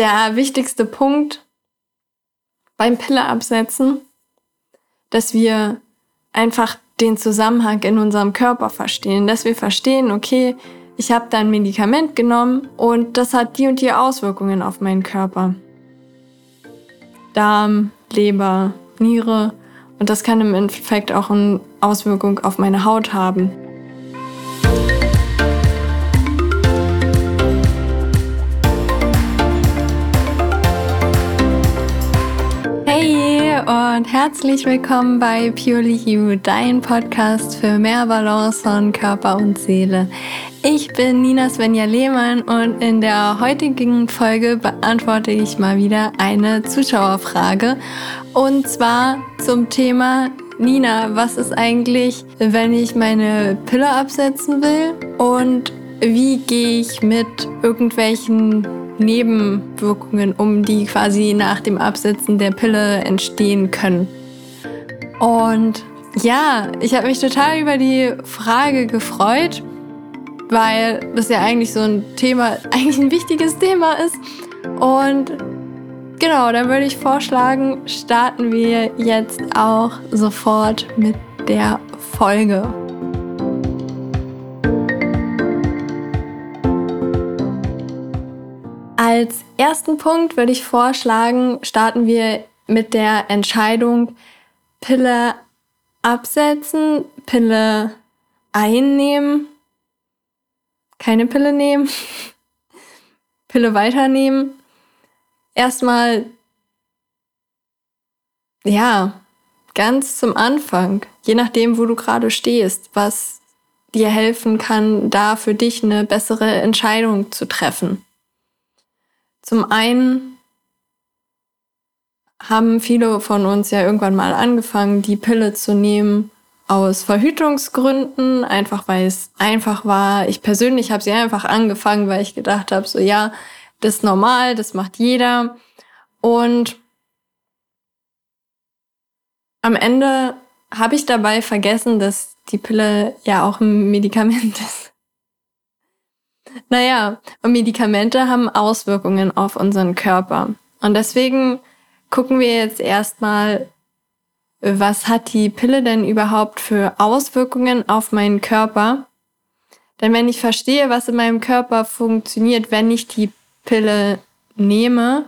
der wichtigste Punkt beim Pille absetzen, dass wir einfach den Zusammenhang in unserem Körper verstehen, dass wir verstehen, okay, ich habe da ein Medikament genommen und das hat die und die Auswirkungen auf meinen Körper. Darm, Leber, Niere und das kann im Endeffekt auch eine Auswirkung auf meine Haut haben. Und herzlich willkommen bei Purely You, dein Podcast für mehr Balance von Körper und Seele. Ich bin Nina Svenja Lehmann und in der heutigen Folge beantworte ich mal wieder eine Zuschauerfrage und zwar zum Thema Nina, was ist eigentlich, wenn ich meine Pille absetzen will und wie gehe ich mit irgendwelchen Nebenwirkungen um, die quasi nach dem Absetzen der Pille entstehen können. Und ja, ich habe mich total über die Frage gefreut, weil das ja eigentlich so ein Thema, eigentlich ein wichtiges Thema ist. Und genau, dann würde ich vorschlagen, starten wir jetzt auch sofort mit der Folge. Als ersten Punkt würde ich vorschlagen, starten wir mit der Entscheidung, Pille absetzen, Pille einnehmen, keine Pille nehmen, Pille weiternehmen. Erstmal, ja, ganz zum Anfang, je nachdem, wo du gerade stehst, was dir helfen kann, da für dich eine bessere Entscheidung zu treffen. Zum einen haben viele von uns ja irgendwann mal angefangen, die Pille zu nehmen aus Verhütungsgründen, einfach weil es einfach war. Ich persönlich habe sie einfach angefangen, weil ich gedacht habe, so ja, das ist normal, das macht jeder. Und am Ende habe ich dabei vergessen, dass die Pille ja auch ein Medikament ist. Naja, und Medikamente haben Auswirkungen auf unseren Körper. Und deswegen gucken wir jetzt erstmal, was hat die Pille denn überhaupt für Auswirkungen auf meinen Körper? Denn wenn ich verstehe, was in meinem Körper funktioniert, wenn ich die Pille nehme,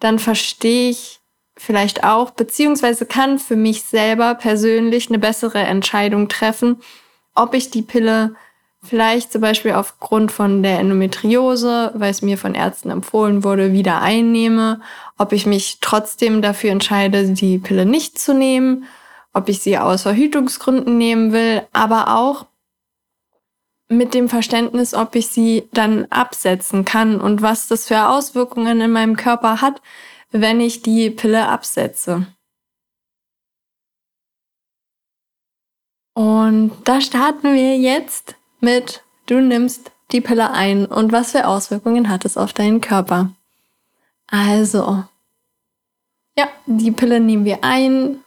dann verstehe ich vielleicht auch, beziehungsweise kann für mich selber persönlich eine bessere Entscheidung treffen, ob ich die Pille vielleicht zum Beispiel aufgrund von der Endometriose, weil es mir von Ärzten empfohlen wurde, wieder einnehme, ob ich mich trotzdem dafür entscheide, die Pille nicht zu nehmen, ob ich sie aus Verhütungsgründen nehmen will, aber auch mit dem Verständnis, ob ich sie dann absetzen kann und was das für Auswirkungen in meinem Körper hat, wenn ich die Pille absetze. Und da starten wir jetzt mit du nimmst die Pille ein und was für Auswirkungen hat es auf deinen Körper. Also, ja, die Pille nehmen wir ein.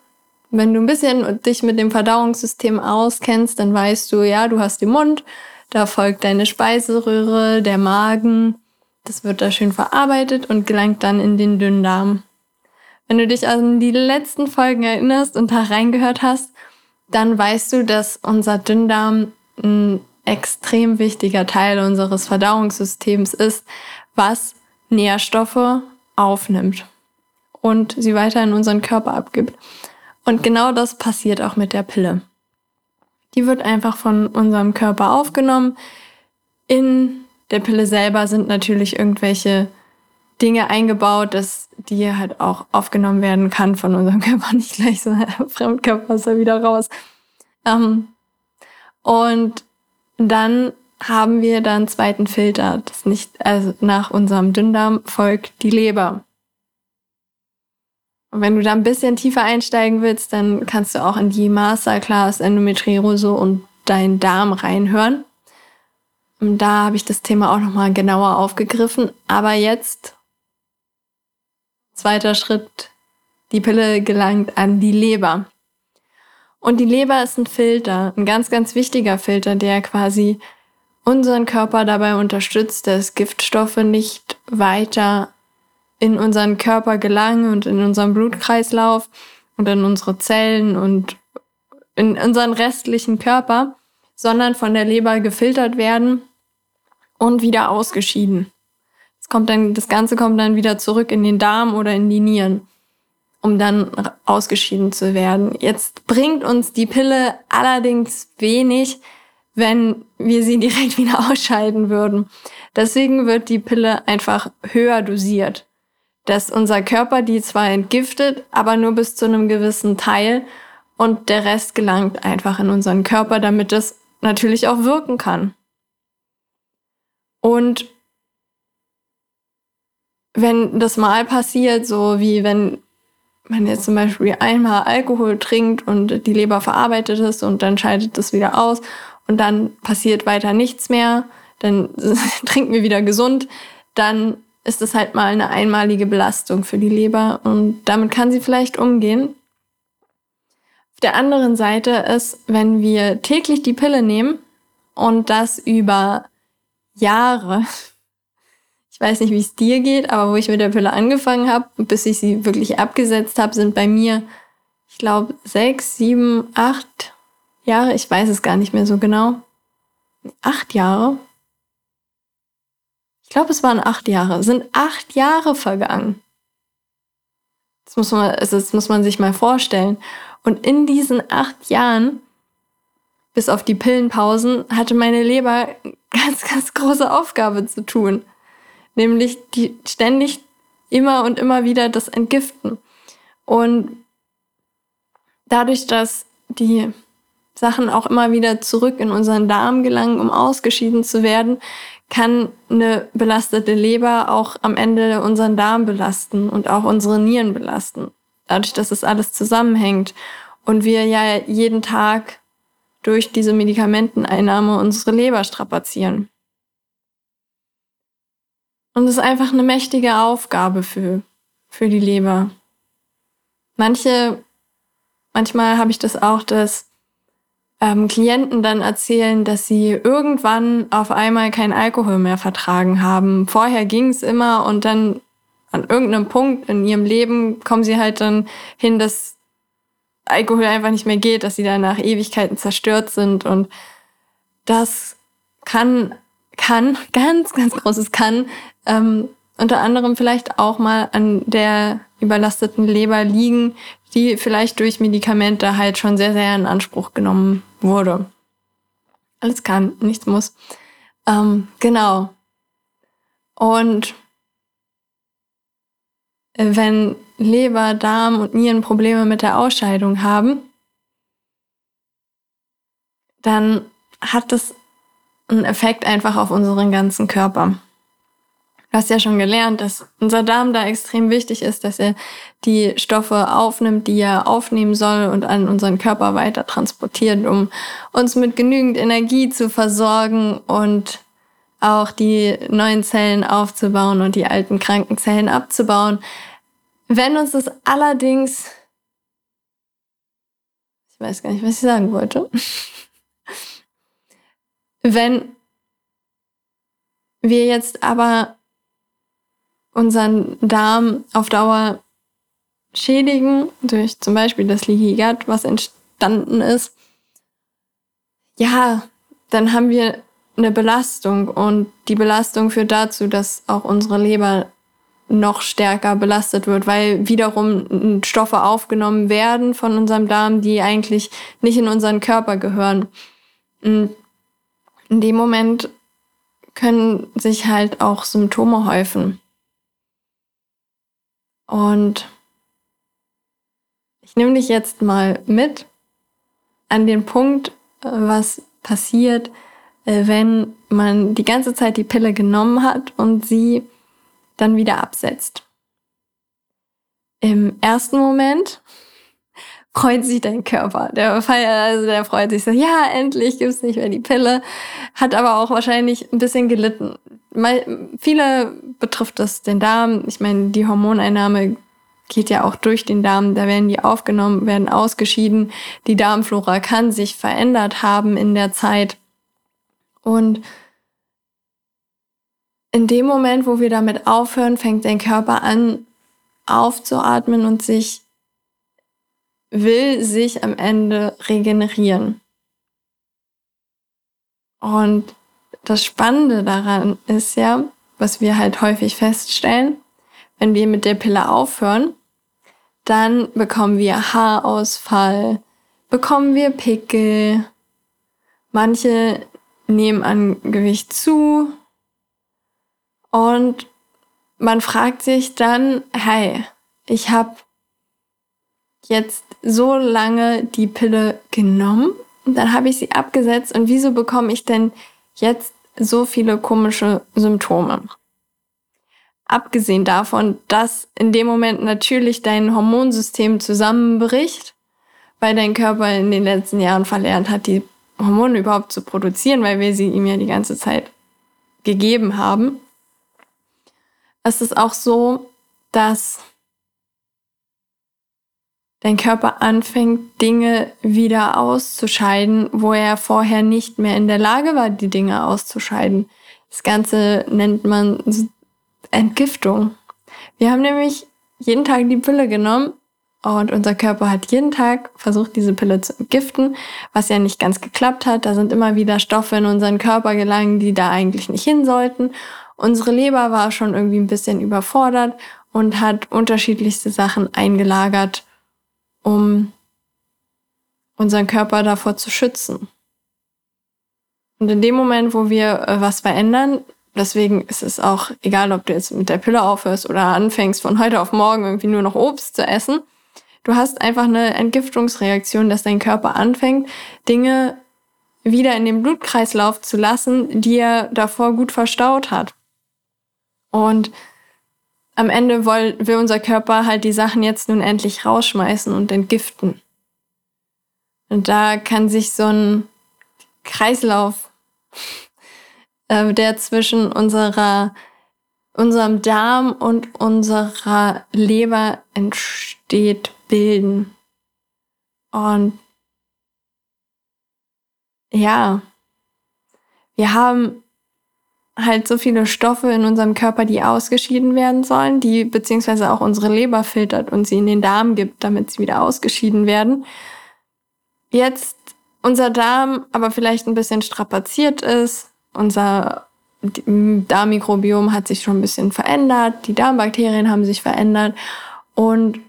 Wenn du ein bisschen dich mit dem Verdauungssystem auskennst, dann weißt du, ja, du hast den Mund, da folgt deine Speiseröhre, der Magen. Das wird da schön verarbeitet und gelangt dann in den Dünndarm. Wenn du dich an die letzten Folgen erinnerst und da reingehört hast, dann weißt du, dass unser Dünndarm ein extrem wichtiger Teil unseres Verdauungssystems ist, was Nährstoffe aufnimmt und sie weiter in unseren Körper abgibt. Und genau das passiert auch mit der Pille. Die wird einfach von unserem Körper aufgenommen. In der Pille selber sind natürlich irgendwelche Dinge eingebaut, dass die halt auch aufgenommen werden kann von unserem Körper, nicht gleich so Fremdkörper ist er wieder raus. Ähm, und dann haben wir dann zweiten Filter. Das nicht, also nach unserem Dünndarm folgt die Leber. Und wenn du da ein bisschen tiefer einsteigen willst, dann kannst du auch in die Masterclass Endometriose und deinen Darm reinhören. Und da habe ich das Thema auch nochmal genauer aufgegriffen. Aber jetzt, zweiter Schritt, die Pille gelangt an die Leber. Und die Leber ist ein Filter, ein ganz, ganz wichtiger Filter, der quasi unseren Körper dabei unterstützt, dass Giftstoffe nicht weiter in unseren Körper gelangen und in unseren Blutkreislauf und in unsere Zellen und in unseren restlichen Körper, sondern von der Leber gefiltert werden und wieder ausgeschieden. Das, kommt dann, das Ganze kommt dann wieder zurück in den Darm oder in die Nieren, um dann ausgeschieden zu werden. Jetzt bringt uns die Pille allerdings wenig, wenn wir sie direkt wieder ausscheiden würden. Deswegen wird die Pille einfach höher dosiert dass unser Körper die zwar entgiftet, aber nur bis zu einem gewissen Teil und der Rest gelangt einfach in unseren Körper, damit es natürlich auch wirken kann. Und wenn das mal passiert, so wie wenn man jetzt zum Beispiel einmal Alkohol trinkt und die Leber verarbeitet es und dann scheidet es wieder aus und dann passiert weiter nichts mehr, dann trinken wir wieder gesund, dann ist es halt mal eine einmalige Belastung für die Leber und damit kann sie vielleicht umgehen. Auf der anderen Seite ist, wenn wir täglich die Pille nehmen und das über Jahre, ich weiß nicht, wie es dir geht, aber wo ich mit der Pille angefangen habe, bis ich sie wirklich abgesetzt habe, sind bei mir, ich glaube, sechs, sieben, acht Jahre, ich weiß es gar nicht mehr so genau. Acht Jahre, ich glaube, es waren acht Jahre, sind acht Jahre vergangen. Das muss man, also das muss man sich mal vorstellen. Und in diesen acht Jahren, bis auf die Pillenpausen, hatte meine Leber eine ganz, ganz große Aufgabe zu tun. Nämlich die ständig immer und immer wieder das Entgiften. Und dadurch, dass die Sachen auch immer wieder zurück in unseren Darm gelangen, um ausgeschieden zu werden, kann eine belastete Leber auch am Ende unseren Darm belasten und auch unsere Nieren belasten. Dadurch, dass es alles zusammenhängt und wir ja jeden Tag durch diese Medikamenteneinnahme unsere Leber strapazieren. Und es ist einfach eine mächtige Aufgabe für, für die Leber. Manche, manchmal habe ich das auch, dass ähm, Klienten dann erzählen, dass sie irgendwann auf einmal kein Alkohol mehr vertragen haben. Vorher ging es immer und dann an irgendeinem Punkt in ihrem Leben kommen sie halt dann hin, dass Alkohol einfach nicht mehr geht, dass sie dann nach Ewigkeiten zerstört sind und das kann, kann, ganz, ganz großes kann, ähm, unter anderem vielleicht auch mal an der überlasteten Leber liegen, die vielleicht durch Medikamente halt schon sehr, sehr in Anspruch genommen wurde. Alles kann, nichts muss. Ähm, genau. Und wenn Leber, Darm und Nieren Probleme mit der Ausscheidung haben, dann hat das einen Effekt einfach auf unseren ganzen Körper. Du hast ja schon gelernt, dass unser Darm da extrem wichtig ist, dass er die Stoffe aufnimmt, die er aufnehmen soll und an unseren Körper weiter transportiert, um uns mit genügend Energie zu versorgen und auch die neuen Zellen aufzubauen und die alten kranken Zellen abzubauen. Wenn uns das allerdings, ich weiß gar nicht, was ich sagen wollte, wenn wir jetzt aber unseren Darm auf Dauer schädigen, durch zum Beispiel das Gut, was entstanden ist, ja, dann haben wir eine Belastung und die Belastung führt dazu, dass auch unsere Leber noch stärker belastet wird, weil wiederum Stoffe aufgenommen werden von unserem Darm, die eigentlich nicht in unseren Körper gehören. Und in dem Moment können sich halt auch Symptome häufen. Und ich nehme dich jetzt mal mit an den Punkt, was passiert, äh, wenn man die ganze Zeit die Pille genommen hat und sie dann wieder absetzt. Im ersten Moment freut sich dein Körper. Der feiert, also der freut sich so, ja, endlich gibt's nicht mehr die Pille. Hat aber auch wahrscheinlich ein bisschen gelitten. Mal, viele betrifft das den Darm. Ich meine, die Hormoneinnahme geht ja auch durch den Darm. Da werden die aufgenommen, werden ausgeschieden. Die Darmflora kann sich verändert haben in der Zeit. Und in dem Moment, wo wir damit aufhören, fängt dein Körper an aufzuatmen und sich will sich am Ende regenerieren. Und das Spannende daran ist ja, was wir halt häufig feststellen, wenn wir mit der Pille aufhören, dann bekommen wir Haarausfall, bekommen wir Pickel, manche nehmen an Gewicht zu und man fragt sich dann, hey, ich habe jetzt so lange die Pille genommen dann habe ich sie abgesetzt und wieso bekomme ich denn jetzt so viele komische Symptome? Abgesehen davon, dass in dem Moment natürlich dein Hormonsystem zusammenbricht, weil dein Körper in den letzten Jahren verlernt hat, die Hormone überhaupt zu produzieren, weil wir sie ihm ja die ganze Zeit gegeben haben. Es ist auch so, dass dein Körper anfängt, Dinge wieder auszuscheiden, wo er vorher nicht mehr in der Lage war, die Dinge auszuscheiden. Das Ganze nennt man Entgiftung. Wir haben nämlich jeden Tag die Pille genommen und unser Körper hat jeden Tag versucht, diese Pille zu entgiften, was ja nicht ganz geklappt hat. Da sind immer wieder Stoffe in unseren Körper gelangen, die da eigentlich nicht hin sollten. Unsere Leber war schon irgendwie ein bisschen überfordert und hat unterschiedlichste Sachen eingelagert, um unseren Körper davor zu schützen. Und in dem Moment, wo wir äh, was verändern, deswegen ist es auch egal, ob du jetzt mit der Pille aufhörst oder anfängst, von heute auf morgen irgendwie nur noch Obst zu essen, du hast einfach eine Entgiftungsreaktion, dass dein Körper anfängt, Dinge wieder in den Blutkreislauf zu lassen, die er davor gut verstaut hat. Und am Ende will, will unser Körper halt die Sachen jetzt nun endlich rausschmeißen und entgiften. Und da kann sich so ein Kreislauf, äh, der zwischen unserer, unserem Darm und unserer Leber entsteht, bilden. Und ja, wir haben halt so viele Stoffe in unserem Körper, die ausgeschieden werden sollen, die beziehungsweise auch unsere Leber filtert und sie in den Darm gibt, damit sie wieder ausgeschieden werden. Jetzt unser Darm aber vielleicht ein bisschen strapaziert ist, unser Darmmikrobiom hat sich schon ein bisschen verändert, die Darmbakterien haben sich verändert und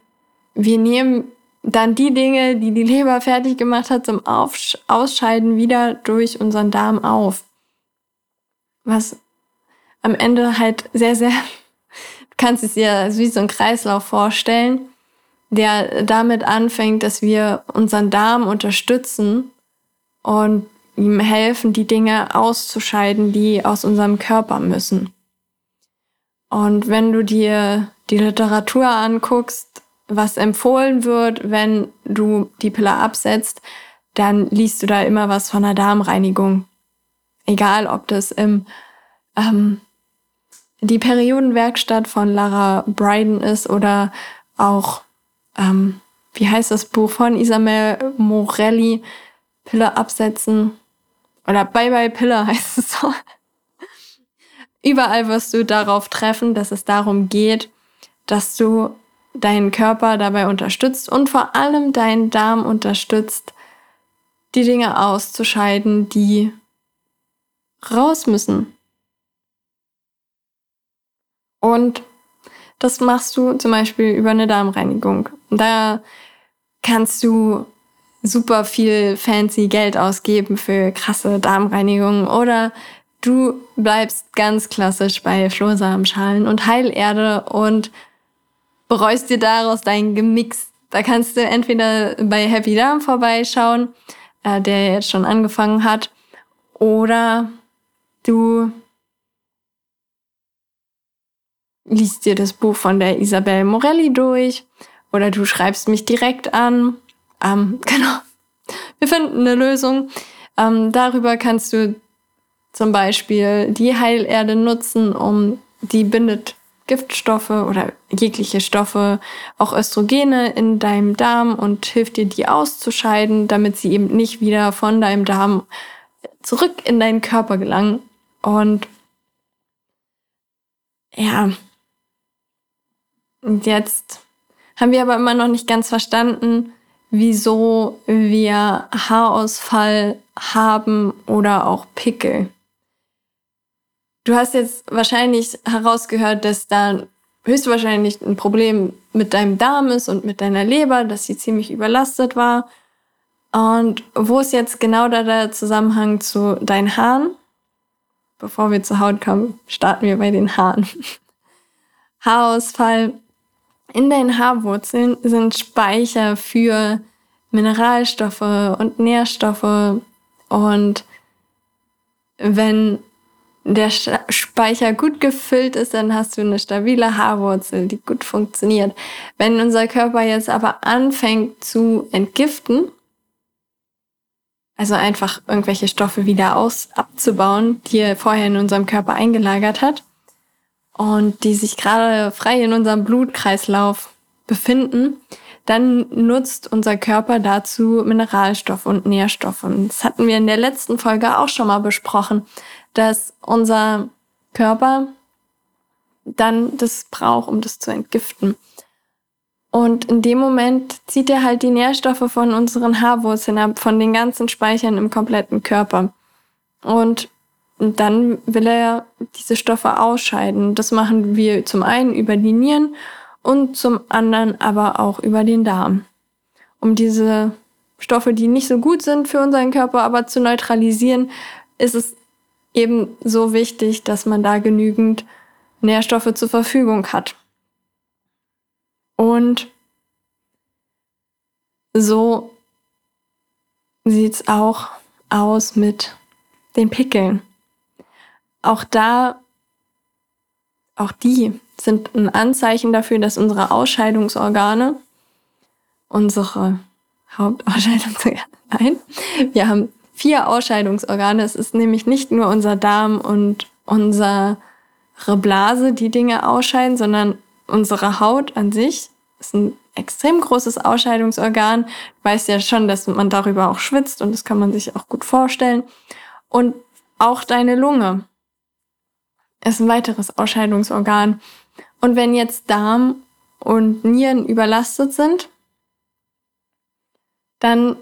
wir nehmen dann die Dinge, die die Leber fertig gemacht hat zum Aufsch Ausscheiden, wieder durch unseren Darm auf was am Ende halt sehr, sehr, du kannst es dir wie so ein Kreislauf vorstellen, der damit anfängt, dass wir unseren Darm unterstützen und ihm helfen, die Dinge auszuscheiden, die aus unserem Körper müssen. Und wenn du dir die Literatur anguckst, was empfohlen wird, wenn du die Pille absetzt, dann liest du da immer was von einer Darmreinigung. Egal, ob das im ähm, die Periodenwerkstatt von Lara Bryden ist oder auch, ähm, wie heißt das Buch von Isabel Morelli, Pille absetzen. Oder Bye Bye Pille heißt es so. Überall wirst du darauf treffen, dass es darum geht, dass du deinen Körper dabei unterstützt und vor allem deinen Darm unterstützt, die Dinge auszuscheiden, die raus müssen. Und das machst du zum Beispiel über eine Darmreinigung. Da kannst du super viel fancy Geld ausgeben für krasse Darmreinigungen oder du bleibst ganz klassisch bei Flohsamenschalen und Heilerde und bereust dir daraus dein Gemix. Da kannst du entweder bei Happy Darm vorbeischauen, äh, der jetzt schon angefangen hat, oder Du liest dir das Buch von der Isabel Morelli durch oder du schreibst mich direkt an. Ähm, genau. Wir finden eine Lösung. Ähm, darüber kannst du zum Beispiel die Heilerde nutzen, um die bindet Giftstoffe oder jegliche Stoffe, auch Östrogene in deinem Darm und hilft dir, die auszuscheiden, damit sie eben nicht wieder von deinem Darm zurück in deinen Körper gelangen. Und ja, und jetzt haben wir aber immer noch nicht ganz verstanden, wieso wir Haarausfall haben oder auch Pickel. Du hast jetzt wahrscheinlich herausgehört, dass da höchstwahrscheinlich ein Problem mit deinem Darm ist und mit deiner Leber, dass sie ziemlich überlastet war. Und wo ist jetzt genau da der Zusammenhang zu deinen Haaren? Bevor wir zur Haut kommen, starten wir bei den Haaren. Haarausfall. In deinen Haarwurzeln sind Speicher für Mineralstoffe und Nährstoffe. Und wenn der Speicher gut gefüllt ist, dann hast du eine stabile Haarwurzel, die gut funktioniert. Wenn unser Körper jetzt aber anfängt zu entgiften, also einfach irgendwelche Stoffe wieder aus abzubauen, die er vorher in unserem Körper eingelagert hat und die sich gerade frei in unserem Blutkreislauf befinden, dann nutzt unser Körper dazu Mineralstoffe und Nährstoffe. Und das hatten wir in der letzten Folge auch schon mal besprochen, dass unser Körper dann das braucht, um das zu entgiften. Und in dem Moment zieht er halt die Nährstoffe von unseren Haarwurzeln ab, von den ganzen Speichern im kompletten Körper. Und dann will er diese Stoffe ausscheiden. Das machen wir zum einen über die Nieren und zum anderen aber auch über den Darm. Um diese Stoffe, die nicht so gut sind für unseren Körper, aber zu neutralisieren, ist es eben so wichtig, dass man da genügend Nährstoffe zur Verfügung hat. Und so sieht's auch aus mit den Pickeln. Auch da, auch die sind ein Anzeichen dafür, dass unsere Ausscheidungsorgane, unsere Hauptausscheidungsorgane, nein, wir haben vier Ausscheidungsorgane. Es ist nämlich nicht nur unser Darm und unsere Blase, die Dinge ausscheiden, sondern unsere Haut an sich ist ein extrem großes Ausscheidungsorgan. Du weißt ja schon, dass man darüber auch schwitzt und das kann man sich auch gut vorstellen. Und auch deine Lunge ist ein weiteres Ausscheidungsorgan. Und wenn jetzt Darm und Nieren überlastet sind, dann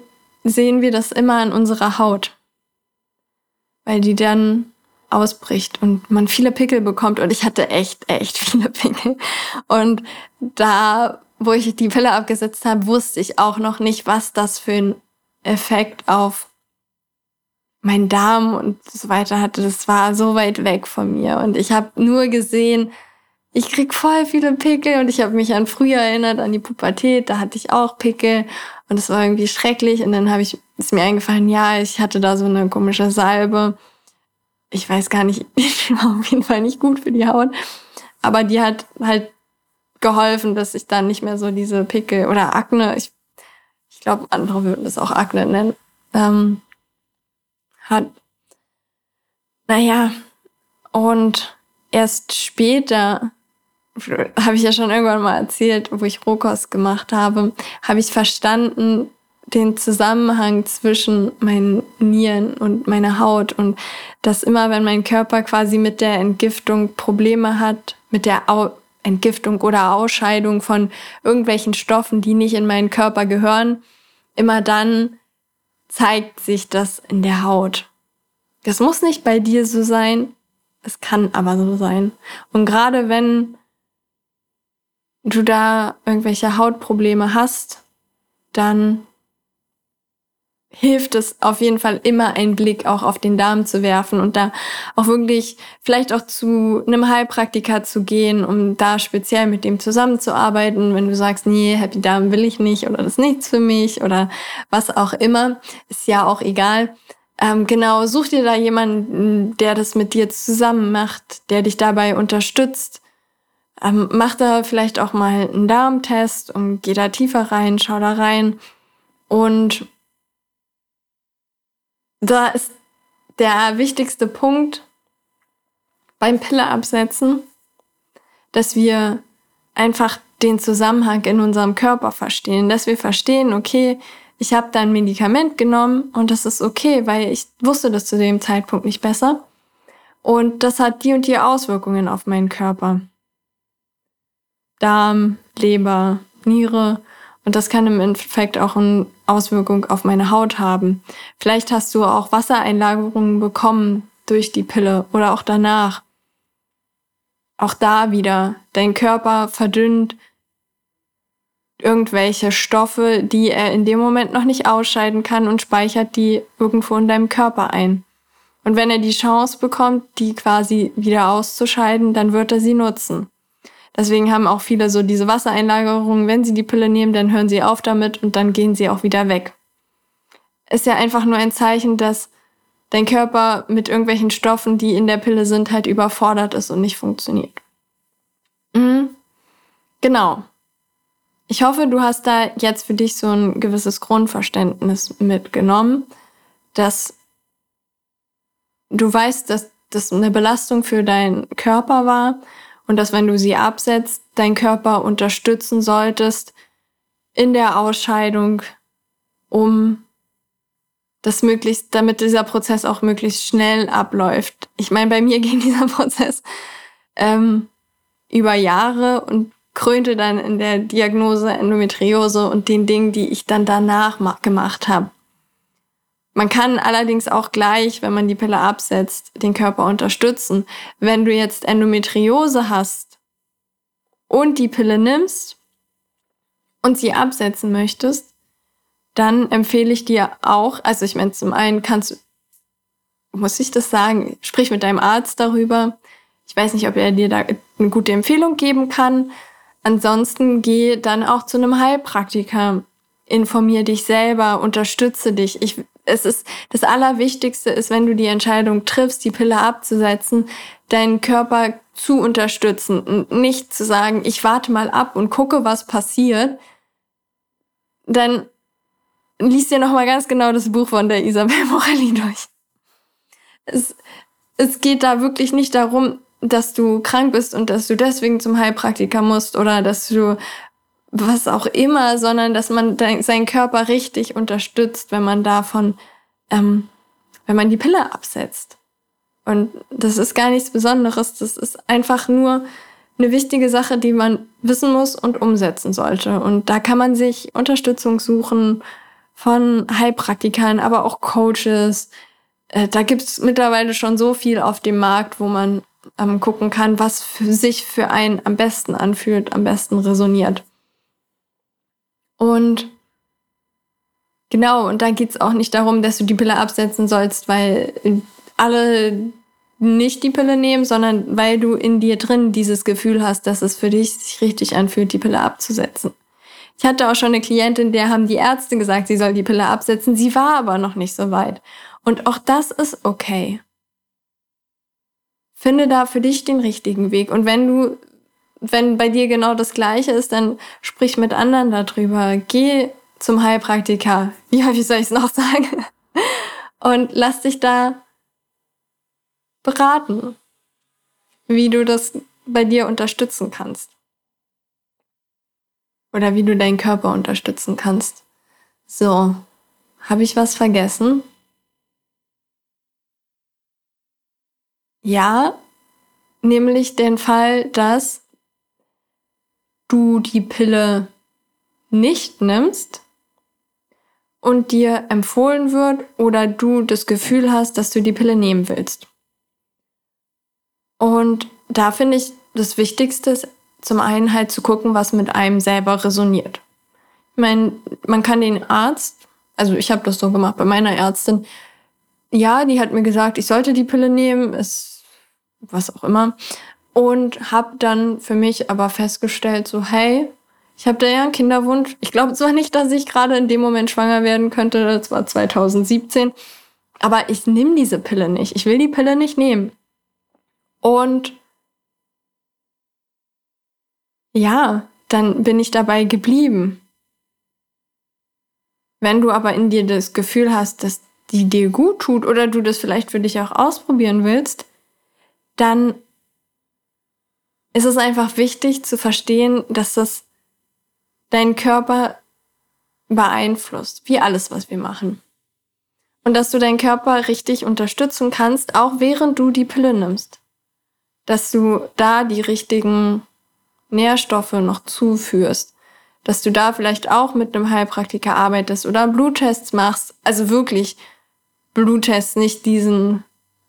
sehen wir das immer an unserer Haut, weil die dann ausbricht und man viele Pickel bekommt. Und ich hatte echt, echt viele Pickel. Und da, wo ich die Pille abgesetzt habe, wusste ich auch noch nicht, was das für ein Effekt auf meinen Darm und so weiter hatte. Das war so weit weg von mir. Und ich habe nur gesehen, ich krieg voll viele Pickel und ich habe mich an früher erinnert, an die Pubertät, da hatte ich auch Pickel und es war irgendwie schrecklich und dann habe ich ist mir eingefallen, ja, ich hatte da so eine komische Salbe. Ich weiß gar nicht, die war auf jeden Fall nicht gut für die Haut, aber die hat halt geholfen, dass ich dann nicht mehr so diese Pickel oder Akne, ich, ich glaube, andere würden das auch Akne nennen, ähm, hat. Naja, und erst später habe ich ja schon irgendwann mal erzählt, wo ich Rohkost gemacht habe, habe ich verstanden den Zusammenhang zwischen meinen Nieren und meiner Haut und dass immer, wenn mein Körper quasi mit der Entgiftung Probleme hat, mit der Entgiftung oder Ausscheidung von irgendwelchen Stoffen, die nicht in meinen Körper gehören, immer dann zeigt sich das in der Haut. Das muss nicht bei dir so sein, es kann aber so sein. Und gerade wenn du da irgendwelche Hautprobleme hast, dann hilft es auf jeden Fall immer einen Blick auch auf den Darm zu werfen und da auch wirklich vielleicht auch zu einem Heilpraktiker zu gehen, um da speziell mit dem zusammenzuarbeiten. Wenn du sagst, nee, Happy Darm will ich nicht oder das ist nichts für mich oder was auch immer, ist ja auch egal. Ähm, genau, such dir da jemanden, der das mit dir zusammen macht, der dich dabei unterstützt ähm, mach da vielleicht auch mal einen Darmtest und geh da tiefer rein, schau da rein. Und da ist der wichtigste Punkt beim Pille absetzen, dass wir einfach den Zusammenhang in unserem Körper verstehen, dass wir verstehen, okay, ich habe da ein Medikament genommen und das ist okay, weil ich wusste das zu dem Zeitpunkt nicht besser. Und das hat die und die Auswirkungen auf meinen Körper. Darm, Leber, Niere. Und das kann im Endeffekt auch eine Auswirkung auf meine Haut haben. Vielleicht hast du auch Wassereinlagerungen bekommen durch die Pille oder auch danach. Auch da wieder, dein Körper verdünnt irgendwelche Stoffe, die er in dem Moment noch nicht ausscheiden kann und speichert die irgendwo in deinem Körper ein. Und wenn er die Chance bekommt, die quasi wieder auszuscheiden, dann wird er sie nutzen. Deswegen haben auch viele so diese Wassereinlagerungen. Wenn sie die Pille nehmen, dann hören sie auf damit und dann gehen sie auch wieder weg. Ist ja einfach nur ein Zeichen, dass dein Körper mit irgendwelchen Stoffen, die in der Pille sind, halt überfordert ist und nicht funktioniert. Mhm. Genau. Ich hoffe, du hast da jetzt für dich so ein gewisses Grundverständnis mitgenommen, dass du weißt, dass das eine Belastung für deinen Körper war und dass wenn du sie absetzt, dein Körper unterstützen solltest in der Ausscheidung, um das möglichst, damit dieser Prozess auch möglichst schnell abläuft. Ich meine, bei mir ging dieser Prozess ähm, über Jahre und krönte dann in der Diagnose Endometriose und den Dingen, die ich dann danach gemacht habe. Man kann allerdings auch gleich, wenn man die Pille absetzt, den Körper unterstützen. Wenn du jetzt Endometriose hast und die Pille nimmst und sie absetzen möchtest, dann empfehle ich dir auch, also ich meine, zum einen kannst muss ich das sagen, sprich mit deinem Arzt darüber. Ich weiß nicht, ob er dir da eine gute Empfehlung geben kann. Ansonsten geh dann auch zu einem Heilpraktiker. Informier dich selber, unterstütze dich. Ich, es ist, das Allerwichtigste ist, wenn du die Entscheidung triffst, die Pille abzusetzen, deinen Körper zu unterstützen und nicht zu sagen, ich warte mal ab und gucke, was passiert. Dann liest dir nochmal ganz genau das Buch von der Isabel Morelli durch. Es, es geht da wirklich nicht darum, dass du krank bist und dass du deswegen zum Heilpraktiker musst oder dass du was auch immer, sondern dass man seinen Körper richtig unterstützt, wenn man davon, ähm, wenn man die Pille absetzt. Und das ist gar nichts Besonderes. Das ist einfach nur eine wichtige Sache, die man wissen muss und umsetzen sollte. Und da kann man sich Unterstützung suchen von Heilpraktikern, aber auch Coaches. Äh, da gibt's mittlerweile schon so viel auf dem Markt, wo man ähm, gucken kann, was für sich für einen am besten anfühlt, am besten resoniert. Und genau, und da geht's auch nicht darum, dass du die Pille absetzen sollst, weil alle nicht die Pille nehmen, sondern weil du in dir drin dieses Gefühl hast, dass es für dich sich richtig anfühlt, die Pille abzusetzen. Ich hatte auch schon eine Klientin, der haben die Ärzte gesagt, sie soll die Pille absetzen. Sie war aber noch nicht so weit. Und auch das ist okay. Finde da für dich den richtigen Weg. Und wenn du, wenn bei dir genau das Gleiche ist, dann sprich mit anderen darüber. Geh zum Heilpraktiker. Wie soll ich es noch sagen? Und lass dich da beraten, wie du das bei dir unterstützen kannst oder wie du deinen Körper unterstützen kannst. So, habe ich was vergessen? Ja, nämlich den Fall, dass du die Pille nicht nimmst und dir empfohlen wird oder du das Gefühl hast, dass du die Pille nehmen willst. Und da finde ich das Wichtigste ist zum einen halt zu gucken, was mit einem selber resoniert. Ich meine, man kann den Arzt, also ich habe das so gemacht bei meiner Ärztin, ja, die hat mir gesagt, ich sollte die Pille nehmen, ist was auch immer. Und habe dann für mich aber festgestellt, so, hey, ich habe da ja einen Kinderwunsch. Ich glaube zwar nicht, dass ich gerade in dem Moment schwanger werden könnte, das war 2017, aber ich nehme diese Pille nicht. Ich will die Pille nicht nehmen. Und ja, dann bin ich dabei geblieben. Wenn du aber in dir das Gefühl hast, dass die dir gut tut oder du das vielleicht für dich auch ausprobieren willst, dann ist es einfach wichtig zu verstehen, dass das deinen Körper beeinflusst, wie alles, was wir machen. und dass du deinen Körper richtig unterstützen kannst, auch während du die Pille nimmst. Dass du da die richtigen Nährstoffe noch zuführst. Dass du da vielleicht auch mit einem Heilpraktiker arbeitest oder Bluttests machst. Also wirklich Bluttests, nicht diesen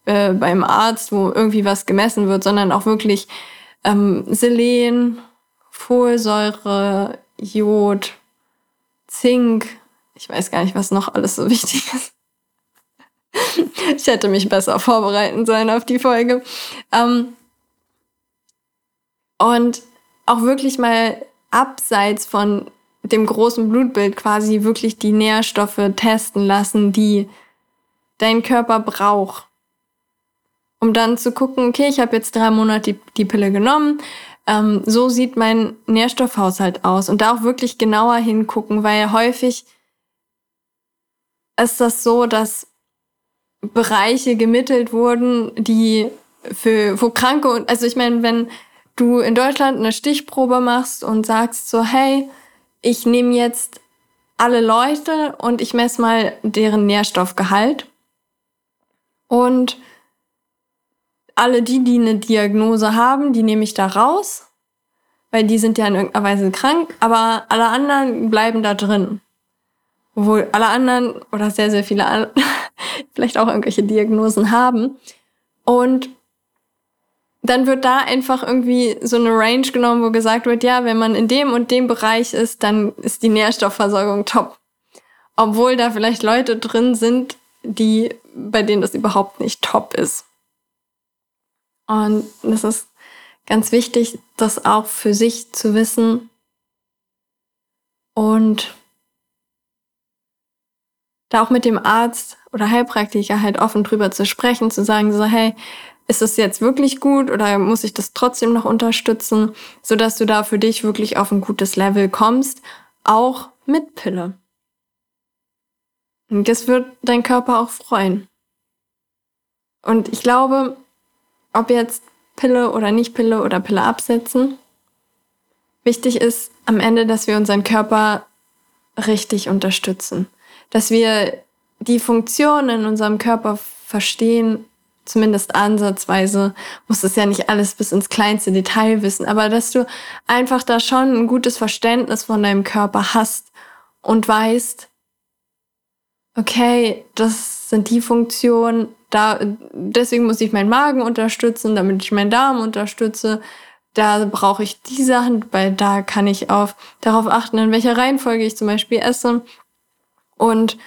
äh, beim Arzt, wo irgendwie was gemessen wird, sondern auch wirklich ähm, Selen, Folsäure, Jod, Zink. Ich weiß gar nicht, was noch alles so wichtig ist. ich hätte mich besser vorbereiten sollen auf die Folge. Ähm, und auch wirklich mal abseits von dem großen Blutbild quasi wirklich die Nährstoffe testen lassen, die dein Körper braucht. Um dann zu gucken, okay, ich habe jetzt drei Monate die, die Pille genommen, ähm, so sieht mein Nährstoffhaushalt aus. Und da auch wirklich genauer hingucken, weil häufig ist das so, dass Bereiche gemittelt wurden, die für wo Kranke und also ich meine, wenn du in Deutschland eine Stichprobe machst und sagst so, hey, ich nehme jetzt alle Leute und ich messe mal deren Nährstoffgehalt und alle die, die eine Diagnose haben, die nehme ich da raus, weil die sind ja in irgendeiner Weise krank, aber alle anderen bleiben da drin. Obwohl alle anderen oder sehr, sehr viele vielleicht auch irgendwelche Diagnosen haben. Und dann wird da einfach irgendwie so eine Range genommen, wo gesagt wird, ja, wenn man in dem und dem Bereich ist, dann ist die Nährstoffversorgung top. Obwohl da vielleicht Leute drin sind, die, bei denen das überhaupt nicht top ist. Und das ist ganz wichtig, das auch für sich zu wissen und da auch mit dem Arzt oder Heilpraktiker halt offen drüber zu sprechen, zu sagen so, hey, ist es jetzt wirklich gut oder muss ich das trotzdem noch unterstützen, so dass du da für dich wirklich auf ein gutes Level kommst, auch mit Pille. Und das wird dein Körper auch freuen. Und ich glaube, ob jetzt Pille oder nicht Pille oder Pille absetzen. Wichtig ist am Ende, dass wir unseren Körper richtig unterstützen. Dass wir die Funktion in unserem Körper verstehen, zumindest ansatzweise, muss es ja nicht alles bis ins kleinste Detail wissen, aber dass du einfach da schon ein gutes Verständnis von deinem Körper hast und weißt, okay, das sind die Funktionen, da, deswegen muss ich meinen Magen unterstützen, damit ich meinen Darm unterstütze. Da brauche ich die Sachen, weil da kann ich auf, darauf achten, in welcher Reihenfolge ich zum Beispiel esse. Und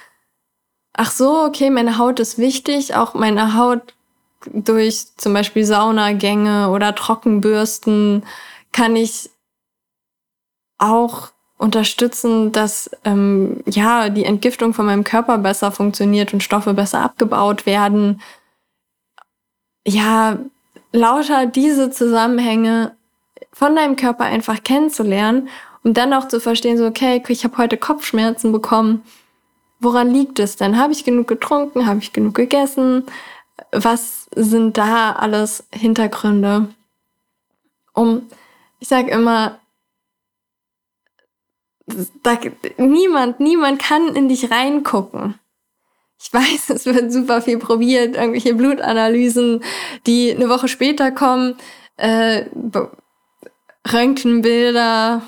ach so, okay, meine Haut ist wichtig, auch meine Haut durch zum Beispiel Saunagänge oder Trockenbürsten kann ich auch unterstützen, dass ähm, ja die Entgiftung von meinem Körper besser funktioniert und Stoffe besser abgebaut werden. Ja, lauter diese Zusammenhänge von deinem Körper einfach kennenzulernen, um dann auch zu verstehen, so okay, ich habe heute Kopfschmerzen bekommen. Woran liegt es denn? Habe ich genug getrunken? Habe ich genug gegessen? Was sind da alles Hintergründe? Um, ich sage immer, da, niemand, niemand kann in dich reingucken. Ich weiß, es wird super viel probiert, irgendwelche Blutanalysen, die eine Woche später kommen, äh, Röntgenbilder,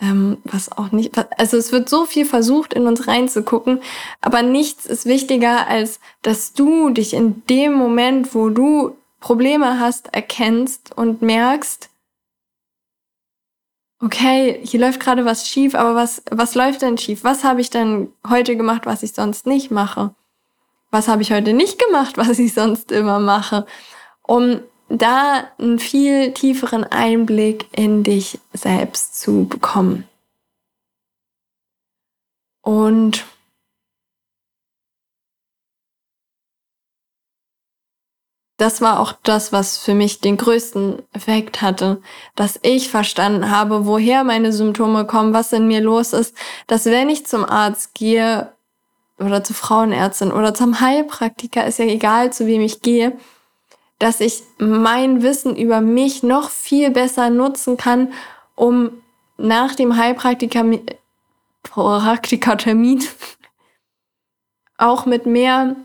ähm, was auch nicht, also es wird so viel versucht, in uns reinzugucken, aber nichts ist wichtiger, als dass du dich in dem Moment, wo du Probleme hast, erkennst und merkst, okay, hier läuft gerade was schief, aber was, was läuft denn schief? Was habe ich denn heute gemacht, was ich sonst nicht mache? Was habe ich heute nicht gemacht, was ich sonst immer mache? Um da einen viel tieferen Einblick in dich selbst zu bekommen. Und das war auch das, was für mich den größten Effekt hatte, dass ich verstanden habe, woher meine Symptome kommen, was in mir los ist, dass wenn ich zum Arzt gehe oder zur Frauenärztin oder zum Heilpraktiker, ist ja egal, zu wem ich gehe, dass ich mein Wissen über mich noch viel besser nutzen kann, um nach dem Heilpraktiker Praktikertermin auch mit mehr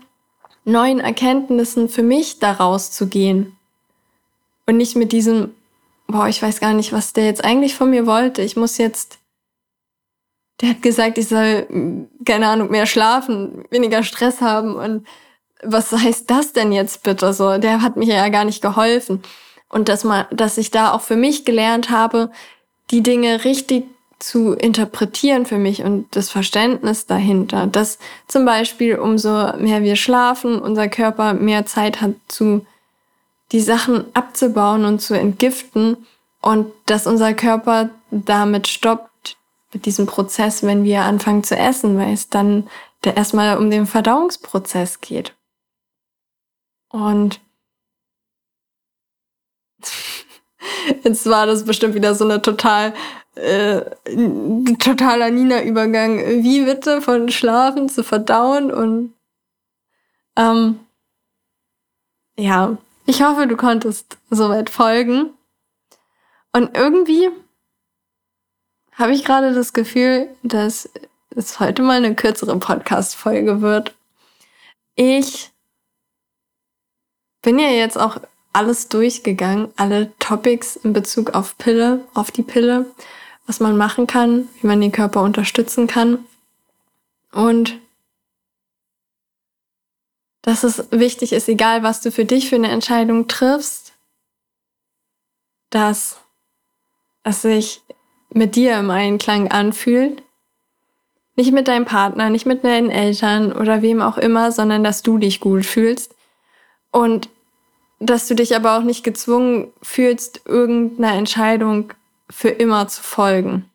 neuen Erkenntnissen für mich daraus zu gehen. Und nicht mit diesem, boah, ich weiß gar nicht, was der jetzt eigentlich von mir wollte. Ich muss jetzt, der hat gesagt, ich soll, keine Ahnung, mehr schlafen, weniger Stress haben. Und was heißt das denn jetzt bitte so? Der hat mir ja gar nicht geholfen. Und dass man, dass ich da auch für mich gelernt habe, die Dinge richtig zu interpretieren für mich und das Verständnis dahinter, dass zum Beispiel umso mehr wir schlafen, unser Körper mehr Zeit hat zu die Sachen abzubauen und zu entgiften und dass unser Körper damit stoppt mit diesem Prozess, wenn wir anfangen zu essen, weil es dann der erstmal um den Verdauungsprozess geht. Und jetzt war das bestimmt wieder so eine total äh, totaler Nina-Übergang. Wie bitte von Schlafen zu verdauen und ähm, ja, ich hoffe, du konntest soweit folgen. Und irgendwie habe ich gerade das Gefühl, dass es heute mal eine kürzere Podcast-Folge wird. Ich bin ja jetzt auch alles durchgegangen, alle Topics in Bezug auf Pille, auf die Pille, was man machen kann, wie man den Körper unterstützen kann. Und dass es wichtig ist, egal was du für dich für eine Entscheidung triffst, dass es sich mit dir im Einklang anfühlt. Nicht mit deinem Partner, nicht mit deinen Eltern oder wem auch immer, sondern dass du dich gut fühlst. Und dass du dich aber auch nicht gezwungen fühlst, irgendeiner Entscheidung für immer zu folgen.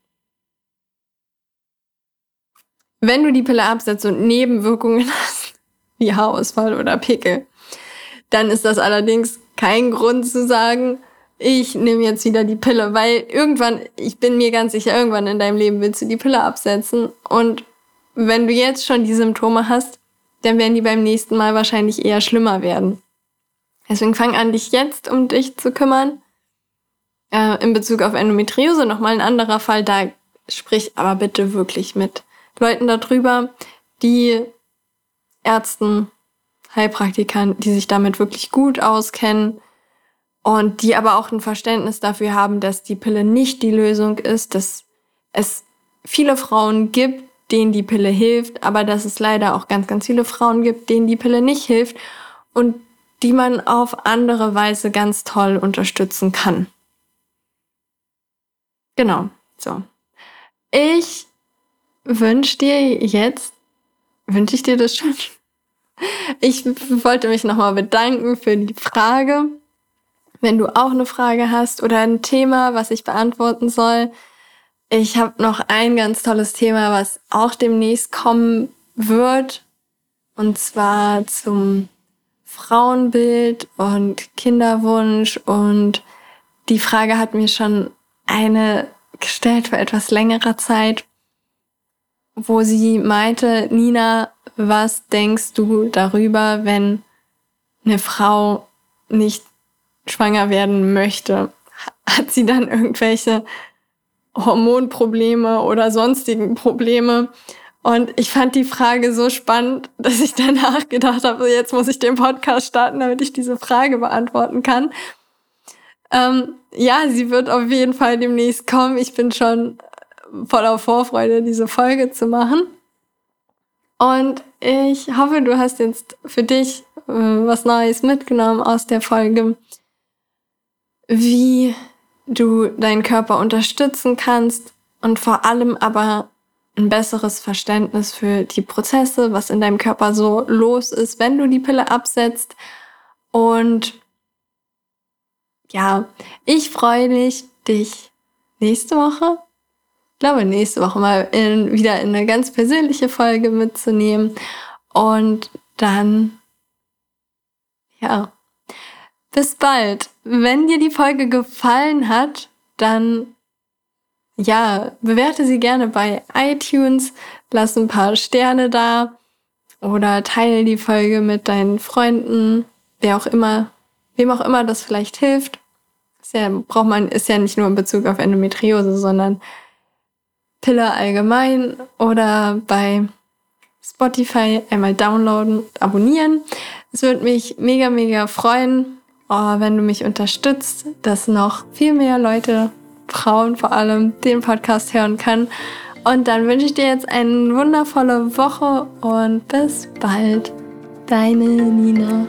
Wenn du die Pille absetzt und Nebenwirkungen hast, wie Haarausfall oder Pickel. Dann ist das allerdings kein Grund zu sagen, ich nehme jetzt wieder die Pille, weil irgendwann, ich bin mir ganz sicher, irgendwann in deinem Leben willst du die Pille absetzen. Und wenn du jetzt schon die Symptome hast, dann werden die beim nächsten Mal wahrscheinlich eher schlimmer werden. Deswegen fang an, dich jetzt um dich zu kümmern. Äh, in Bezug auf Endometriose nochmal ein anderer Fall, da sprich aber bitte wirklich mit Leuten darüber, die Ärzten, Heilpraktikern, die sich damit wirklich gut auskennen und die aber auch ein Verständnis dafür haben, dass die Pille nicht die Lösung ist, dass es viele Frauen gibt, denen die Pille hilft, aber dass es leider auch ganz, ganz viele Frauen gibt, denen die Pille nicht hilft und die man auf andere Weise ganz toll unterstützen kann. Genau, so. Ich wünsche dir jetzt, wünsche ich dir das schon? Ich wollte mich nochmal bedanken für die Frage. Wenn du auch eine Frage hast oder ein Thema, was ich beantworten soll, ich habe noch ein ganz tolles Thema, was auch demnächst kommen wird. Und zwar zum Frauenbild und Kinderwunsch. Und die Frage hat mir schon eine gestellt vor etwas längerer Zeit, wo sie meinte, Nina, was denkst du darüber, wenn eine Frau nicht schwanger werden möchte? Hat sie dann irgendwelche Hormonprobleme oder sonstigen Probleme? Und ich fand die Frage so spannend, dass ich danach gedacht habe, jetzt muss ich den Podcast starten, damit ich diese Frage beantworten kann. Ähm, ja, sie wird auf jeden Fall demnächst kommen. Ich bin schon voller Vorfreude, diese Folge zu machen. Und ich hoffe, du hast jetzt für dich äh, was Neues mitgenommen aus der Folge, wie du deinen Körper unterstützen kannst und vor allem aber ein besseres Verständnis für die Prozesse, was in deinem Körper so los ist, wenn du die Pille absetzt. Und ja, ich freue mich, dich nächste Woche glaube, nächste Woche mal in, wieder in eine ganz persönliche Folge mitzunehmen. Und dann, ja, bis bald. Wenn dir die Folge gefallen hat, dann, ja, bewerte sie gerne bei iTunes, lass ein paar Sterne da oder teile die Folge mit deinen Freunden, wer auch immer, wem auch immer das vielleicht hilft. Ist ja, braucht man, ist ja nicht nur in Bezug auf Endometriose, sondern Pille allgemein oder bei Spotify einmal downloaden und abonnieren. Es würde mich mega, mega freuen, oh, wenn du mich unterstützt, dass noch viel mehr Leute, Frauen vor allem, den Podcast hören können. Und dann wünsche ich dir jetzt eine wundervolle Woche und bis bald. Deine Nina.